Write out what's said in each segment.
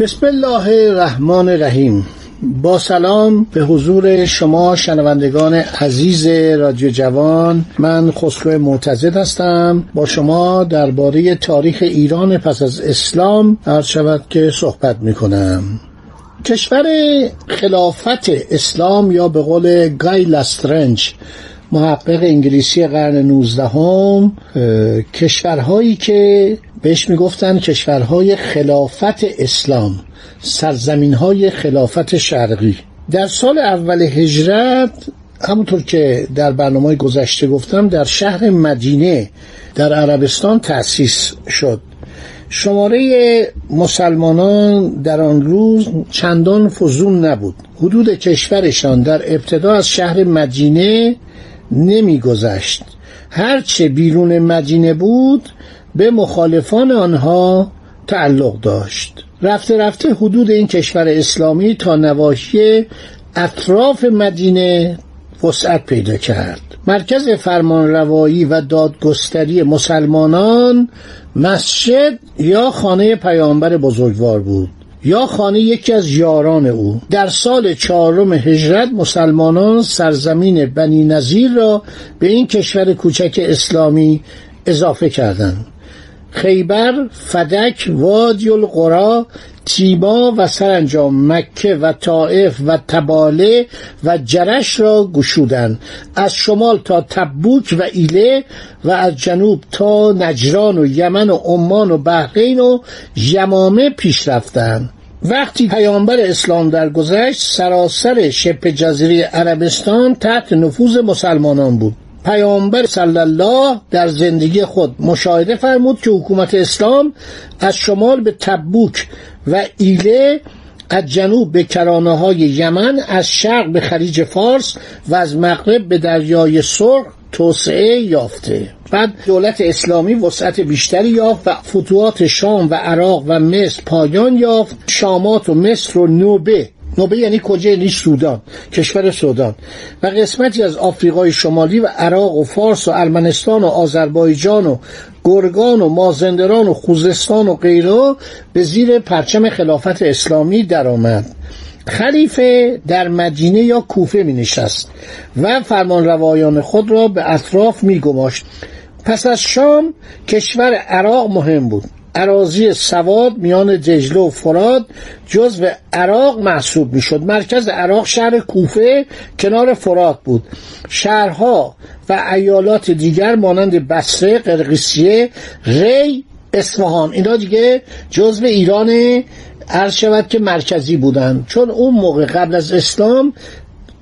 بسم الله الرحمن الرحیم. با سلام به حضور شما شنوندگان عزیز رادیو جوان. من خسرو معتزد هستم. با شما درباره تاریخ ایران پس از اسلام عرض شود که صحبت می کنم کشور خلافت اسلام یا به قول گای لاسترنج محقق انگلیسی قرن 19 هم کشورهایی که بهش می‌گفتن کشورهای خلافت اسلام سرزمین های خلافت شرقی. در سال اول هجرت همونطور که در برنامه گذشته گفتم در شهر مدینه در عربستان تأسیس شد. شماره مسلمانان در آن روز چندان فزون نبود. حدود کشورشان در ابتدا از شهر مدینه نمیگذشت. هرچه بیرون مدینه بود به مخالفان آنها تعلق داشت. رفته رفته حدود این کشور اسلامی تا نواحی اطراف مدینه وسعت پیدا کرد. مرکز فرمانروایی و دادگستری مسلمانان مسجد یا خانه پیامبر بزرگوار بود. یا خانه یکی از یاران او. در سال چهارم هجرت مسلمانان سرزمین بنی نظیر را به این کشور کوچک اسلامی اضافه کردند. خیبر، فدک، وادی القرا، تیما و سرانجام مکه و طائف و تباله و جرش را گشودند. از شمال تا تبوک و ایله و از جنوب تا نجران و یمن و عمان و بحرین و یمامه پیش رفتند. وقتی پیامبر اسلام درگذشت سراسر شبه جزیره عربستان تحت نفوذ مسلمانان بود. پیامبر صلی الله در زندگی خود مشاهده فرمود که حکومت اسلام از شمال به تبوک و ایله از جنوب به کرانه های یمن از شرق به خلیج فارس و از مغرب به دریای سرخ توسعه یافته. بعد دولت اسلامی وسعت بیشتری یافت و فتوحات شام و عراق و مصر پایان یافت. شامات و مصر و نوبه. نوبه یعنی کجا یعنی سودان کشور سودان. و قسمتی از آفریقای شمالی و عراق و فارس و ارمنستان و آذربایجان و گرگان و مازندران و خوزستان و غیره به زیر پرچم خلافت اسلامی درآمد. خلیفه در مدینه یا کوفه می نشست و فرمان روایان خود را به اطراف می گماشت پس از شام کشور عراق مهم بود. عراضی سواد میان دجله و فراد جزو عراق محسوب می‌شد. مرکز عراق شهر کوفه کنار فرات بود. شهرها و ایالات دیگر مانند بصره قرقیسیه ری اصفهان اینا دیگه جزو ایران عرض شود که مرکزی بودن. چون اون موقع قبل از اسلام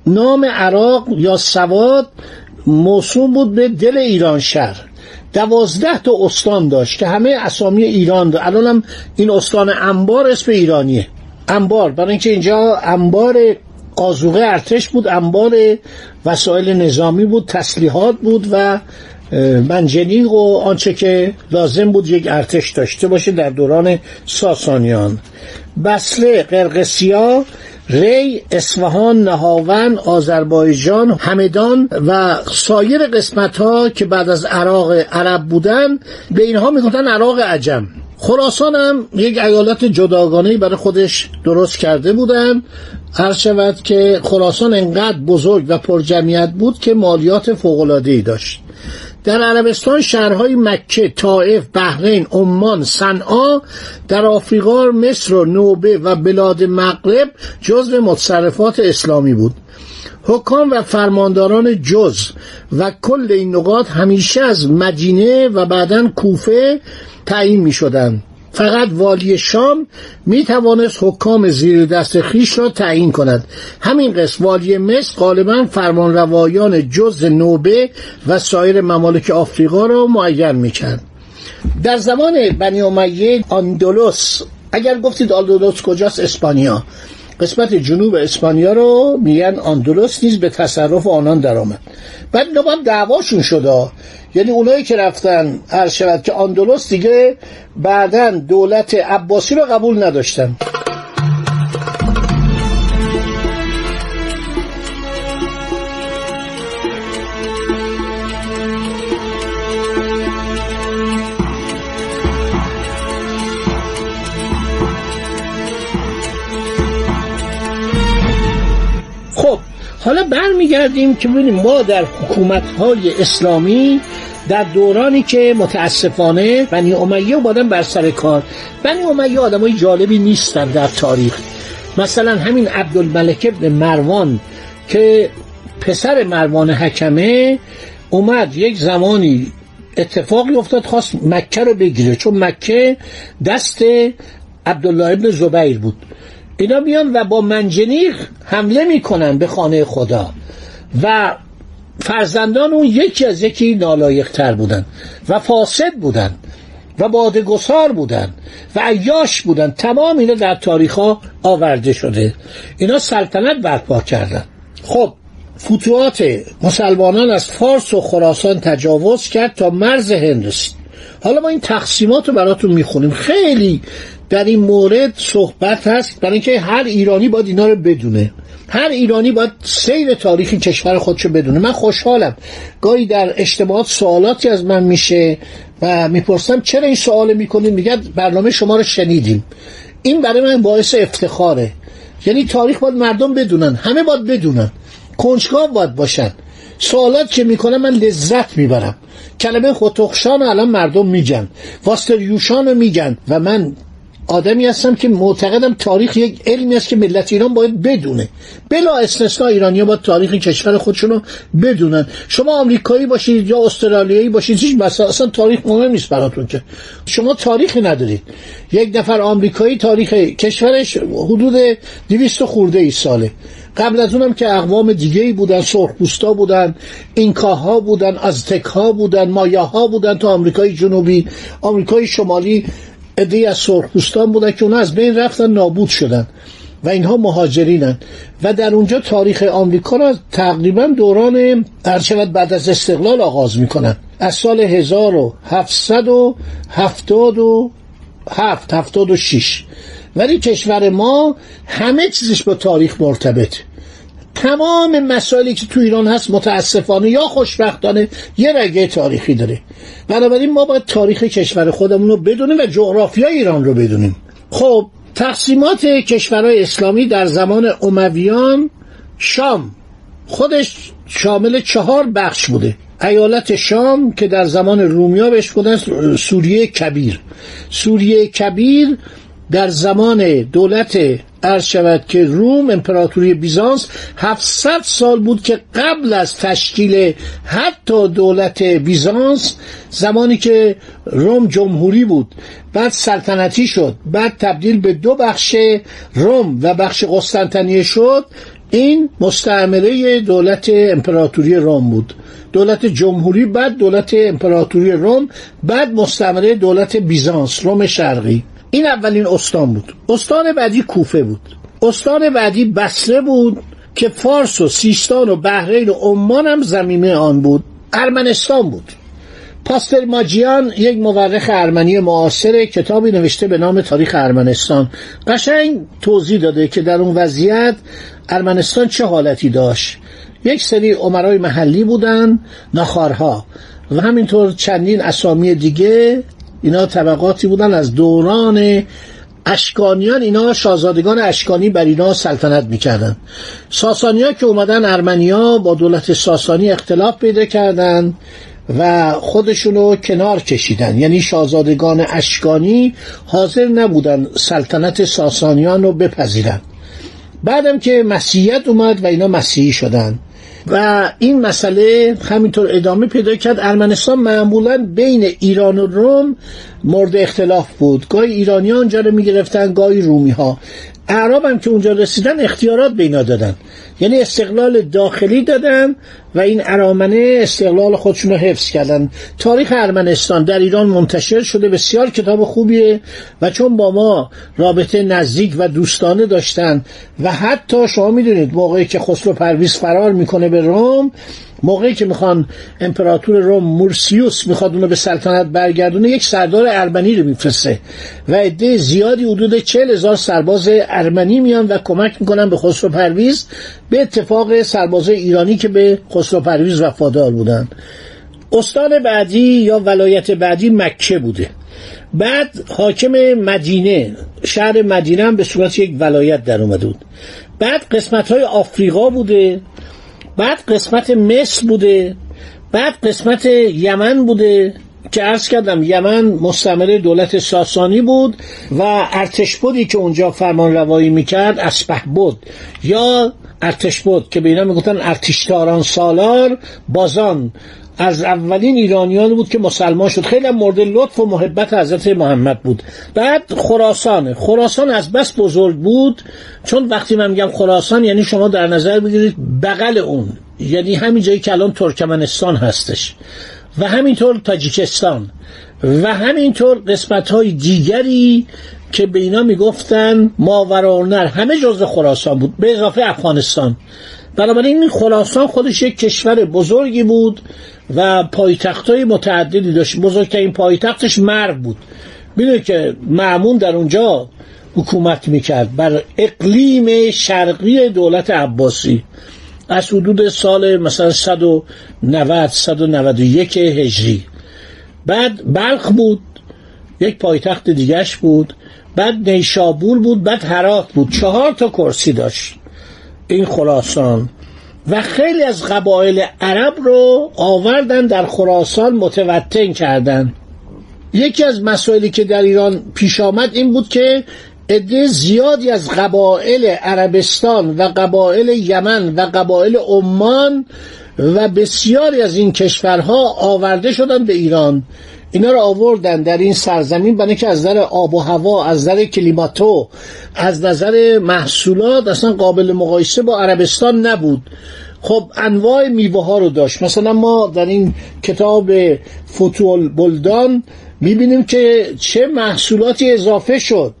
نام عراق یا سواد موسوم بود به دل ایران شهر. دوازده تا استان داشت که همه اسامی ایران داشت. الان هم این استان انبار اسم ایرانیه. انبار. برای اینکه اینجا انبار قازوقه ارتش بود انبار وسایل نظامی بود تسلیحات بود و منجنیق و آنچه که لازم بود یک ارتش داشته باشه در دوران ساسانیان. بسله قرقسیا ری، اصفهان، نهاون، آذربایجان، همدان و سایر قسمت ها که بعد از عراق عرب بودن به اینها می‌گفتن عراق عجم. خراسان هم یک ایالت جداگانه برای خودش درست کرده بودن. هر شود که خراسان انقدر بزرگ و پرجمعیت بود که مالیات فوق‌العاده‌ای داشت. در عربستان شهرهای مکه، طائف، بحرین، عمان، صنعا در آفریقا، مصر و نوبه و بلاد مغرب جزو متصرفات اسلامی بود. حکام و فرمانداران جز و کل این نقاط همیشه از مدینه و بعدا کوفه تعیین می شدند فقط والی شام می توانست حکام زیر دست خیش را تعیین کند. همین قسم والی مصر غالبا فرمان روایان جز نوبه و سایر ممالک آفریقا را معین می کرد در زمان بنی امیه اگر گفتید آندلس کجاست؟ اسپانیا. قسمت جنوب اسپانیا رو میگن آندلس نیز به تصرف آنان درآمد. بعد اینا هم دعواشون شده یعنی اونایی که رفتن هر شود که آندلس دیگه بعدا دولت عباسی رو قبول نداشتن. حالا برمیگردیم که ببینیم ما در حکومت های اسلامی در دورانی که متاسفانه بنی امیه اومدن بر سر کار. بنی امیه آدم های جالبی نیستن در تاریخ. مثلا همین عبدالملک ابن مروان که پسر مروان حکمه اومد یک زمانی اتفاقی افتاد خواست مکه رو بگیره. چون مکه دست عبدالله ابن زبیر بود. اینا میان و با منجنیق حمله می‌کنن به خانه خدا. و فرزندان اون یکی از یکی نالایق تر بودن و فاسد بودن و بادگسار بودن و عیاش بودن. تمام اینا در تاریخ ها آورده شده. اینا سلطنت برپا کردن. خب فتوحات مسلمانان از فارس و خراسان تجاوز کرد تا مرز هند حالا ما این تقسیمات رو براتون می‌خونیم. خیلی در این مورد صحبت هست برای اینکه هر ایرانی باید اینا رو بدونه. هر ایرانی باید سیر تاریخی کشور خودشو بدونه. من خوشحالم. گاهی در اجتماعات سوالاتی از من میشه و می‌پرسم چرا این سوال می‌کنیم میگن برنامه شما رو شنیدیم. این برای من باعث افتخاره. یعنی تاریخ باید مردم بدونن. همه باید بدونن. کنجکاو باید باشن. سوالات که می‌کنم من لذت می‌برم. کلمه خودتخشان الان مردم میگن. واستریوشان رو میگن. و من آدمی هستم که معتقدم تاریخ یک علمی است که ملت ایران باید بدونه. بلا استثنا ایرانی باید تاریخ کشور خودشون رو بدونن. شما آمریکایی باشید یا استرالیایی باشید هیچ اصلا تاریخ مهم نیست براتون که. شما تاریخی ندارید. یک نفر آمریکایی تاریخ کشورش حدود دویست خورده ای ساله. قبل از اونم که اقوام دیگه ای بودن سرخپوستا بودن اینکاها بودن ازتکها بودن مایاها بودن تو آمریکای جنوبی. آمریکای شمالی ادهی از سرخپوستان بودن که اونا از بین رفتن نابود شدن و اینها مهاجرینن. و در اونجا تاریخ آمریکا را تقریبا دوران شود بعد از استقلال آغاز می‌کنن. از سال 1777 76 ولی کشور ما همه چیزش با تاریخ مرتبط تمام مسائلی که تو ایران هست متاسفانه یا خوشبختانه یه رگه تاریخی داره. بنابراین ما باید تاریخ کشور خودمون رو بدونیم و جغرافیا ایران رو بدونیم. خب تقسیمات کشورهای اسلامی در زمان امویان شام. خودش شامل چهار بخش بوده. ایالت شام که در زمان رومیا بهش بودن سوریه کبیر. سوریه کبیر در زمان دولت عرض شود که روم امپراتوری بیزانس 700 سال بود که قبل از تشکیل حتی دولت بیزانس زمانی که روم جمهوری بود بعد سلطنتی شد بعد تبدیل به دو بخش روم و بخش قسطنطنیه شد این مستعمره دولت امپراتوری روم بود. دولت جمهوری بعد دولت امپراتوری روم بعد مستعمره دولت بیزانس روم شرقی. این اولین استان بود. استان بعدی کوفه بود. استان بعدی بسره بود که فارس و سیستان و بحرین و عمان هم زمینه آن بود. ارمنستان بود. پاستر ماجیان یک مورخ ارمنی معاصر کتابی نوشته به نام تاریخ ارمنستان. قشنگ توضیح داده که در اون وضعیت ارمنستان چه حالتی داشت. یک سری عمرای محلی بودن نخارها و همینطور چندین اسامی دیگه اینا طبقاتی بودن از دوران اشکانیان. اینا شاهزادگان اشکانی بر اینا سلطنت می‌کردن. ساسانیا که اومدن ارمنیا با دولت ساسانی اختلاف پیدا کردن و خودشونو کنار کشیدن. یعنی شاهزادگان اشکانی حاضر نبودن سلطنت ساسانیان رو بپذیرن. بعدم که مسیحیت اومد و اینا مسیحی شدن. و این مسئله همینطور ادامه پیدا کرد. ارمنستان معمولا بین ایران و روم مورد اختلاف بود. گاهی ایرانی ها اونجا رو می‌گرفتن گاهی رومی ها اعراب هم که اونجا رسیدن اختیارات به اینا دادن. یعنی استقلال داخلی دادن و این ارامنه استقلال خودشون رو حفظ کردن. تاریخ ارمنستان در ایران منتشر شده بسیار کتاب خوبیه و چون با ما رابطه نزدیک و دوستانه داشتن و حتی شما می‌دونید موقعی که خسرو پرویز فرار می‌کنه به روم موقعی که می‌خوان امپراتور روم مورسیوس می‌خواد اونو به سلطنت برگردونه یک سردار ارمنی رو میفرسته و عده زیادی حدود چهل هزار سرباز ارمنی میان و کمک می‌کنن به خسرو پرویز به اتفاق سربازای ایرانی که به خسرو پرویز وفادار بودن. استان بعدی یا ولایت بعدی مکه بوده. بعد حاکم مدینه شهر مدینه هم به صورت یک ولایت در اومده بود. بعد قسمت های آفریقا بوده. بعد قسمت مصر بوده. بعد قسمت یمن بوده که ارز کردم یمن مستمر دولت ساسانی بود و ارتش بودی که اونجا فرمان روایی می‌کرد اسپه بود یا ارتش بود که به اینا می‌گفتن ارتشتاران سالار بازان. از اولین ایرانیان بود که مسلمان شد. خیلی مورد لطف و محبت حضرت محمد بود. بعد خراسان. خراسان از بس بزرگ بود. چون وقتی من میگم خراسان یعنی شما در نظر بگیرید بغل اون. یعنی همین جایی که الان ترکمنستان هستش. و همینطور تاجیکستان. و همینطور قسمت های دیگری که به اینا می‌گفتن ماورانر همه جزء خراسان بود به اضافه افغانستان. بنابراین این خراسان خودش یک کشور بزرگی بود و پایتخت های متعددی داشت. بزرگترین پایتختش مرو بود. می‌دونید که معمون در اونجا حکومت می‌کرد بر اقلیم شرقی دولت عباسی. از حدود سال مثلا 190 191 هجری. بعد بلخ بود یک پایتخت دیگش بود. بعد نیشابور بود بعد هرات بود. چهار تا کرسی داشت این خراسان. و خیلی از قبایل عرب رو آوردن در خراسان متوطن کردن. یکی از مسائلی که در ایران پیش آمد این بود که عده زیادی از قبایل عربستان و قبایل یمن و قبایل عمان و بسیاری از این کشورها آورده شدن به ایران. اینا رو آوردن در این سرزمین برای که از نظر آب و هوا از نظر کلیماتو از نظر محصولات اصلا قابل مقایسه با عربستان نبود. خب انواع میوه ها رو داشت. مثلا ما در این کتاب فتول بلدان می‌بینیم که چه محصولاتی اضافه شد.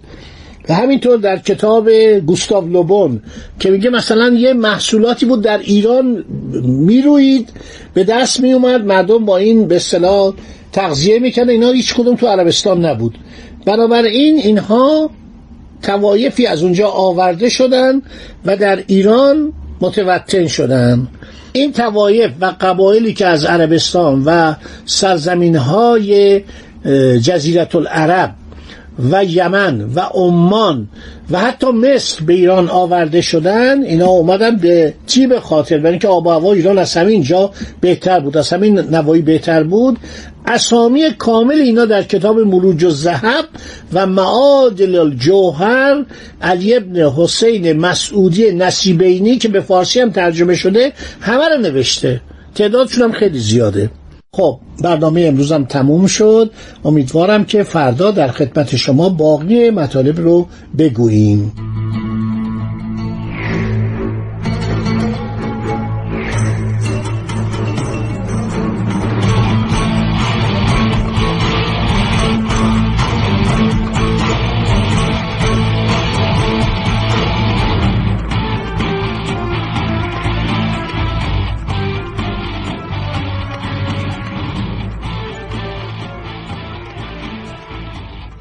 و همینطور در کتاب گوستاو لوبون که میگه مثلا یه محصولاتی بود در ایران می‌روید به دست میومد مردم با این به اصطلاح تغذیه می‌کنه اینا هیچ کدوم تو عربستان نبود. بنابراین اینها توایفی از اونجا آورده شدن و در ایران متوطن شدن. این توایف و قبایلی که از عربستان و سرزمین های جزیرت العرب و یمن و عمان و حتی مصر به ایران آورده شدن اینا اومدن به به خاطر. برای اینکه آب و هوا ایران از همین جا بهتر بود از همین نوایی بهتر بود. اسامی کامل اینا در کتاب ملوج و زهب و معادل الجوهر علی ابن حسین مسعودی نصیبینی که به فارسی هم ترجمه شده همه رو نوشته. تعدادشون هم خیلی زیاده. خب برنامه امروزم تموم شد. امیدوارم که فردا در خدمت شما باقی مطالب رو بگوییم.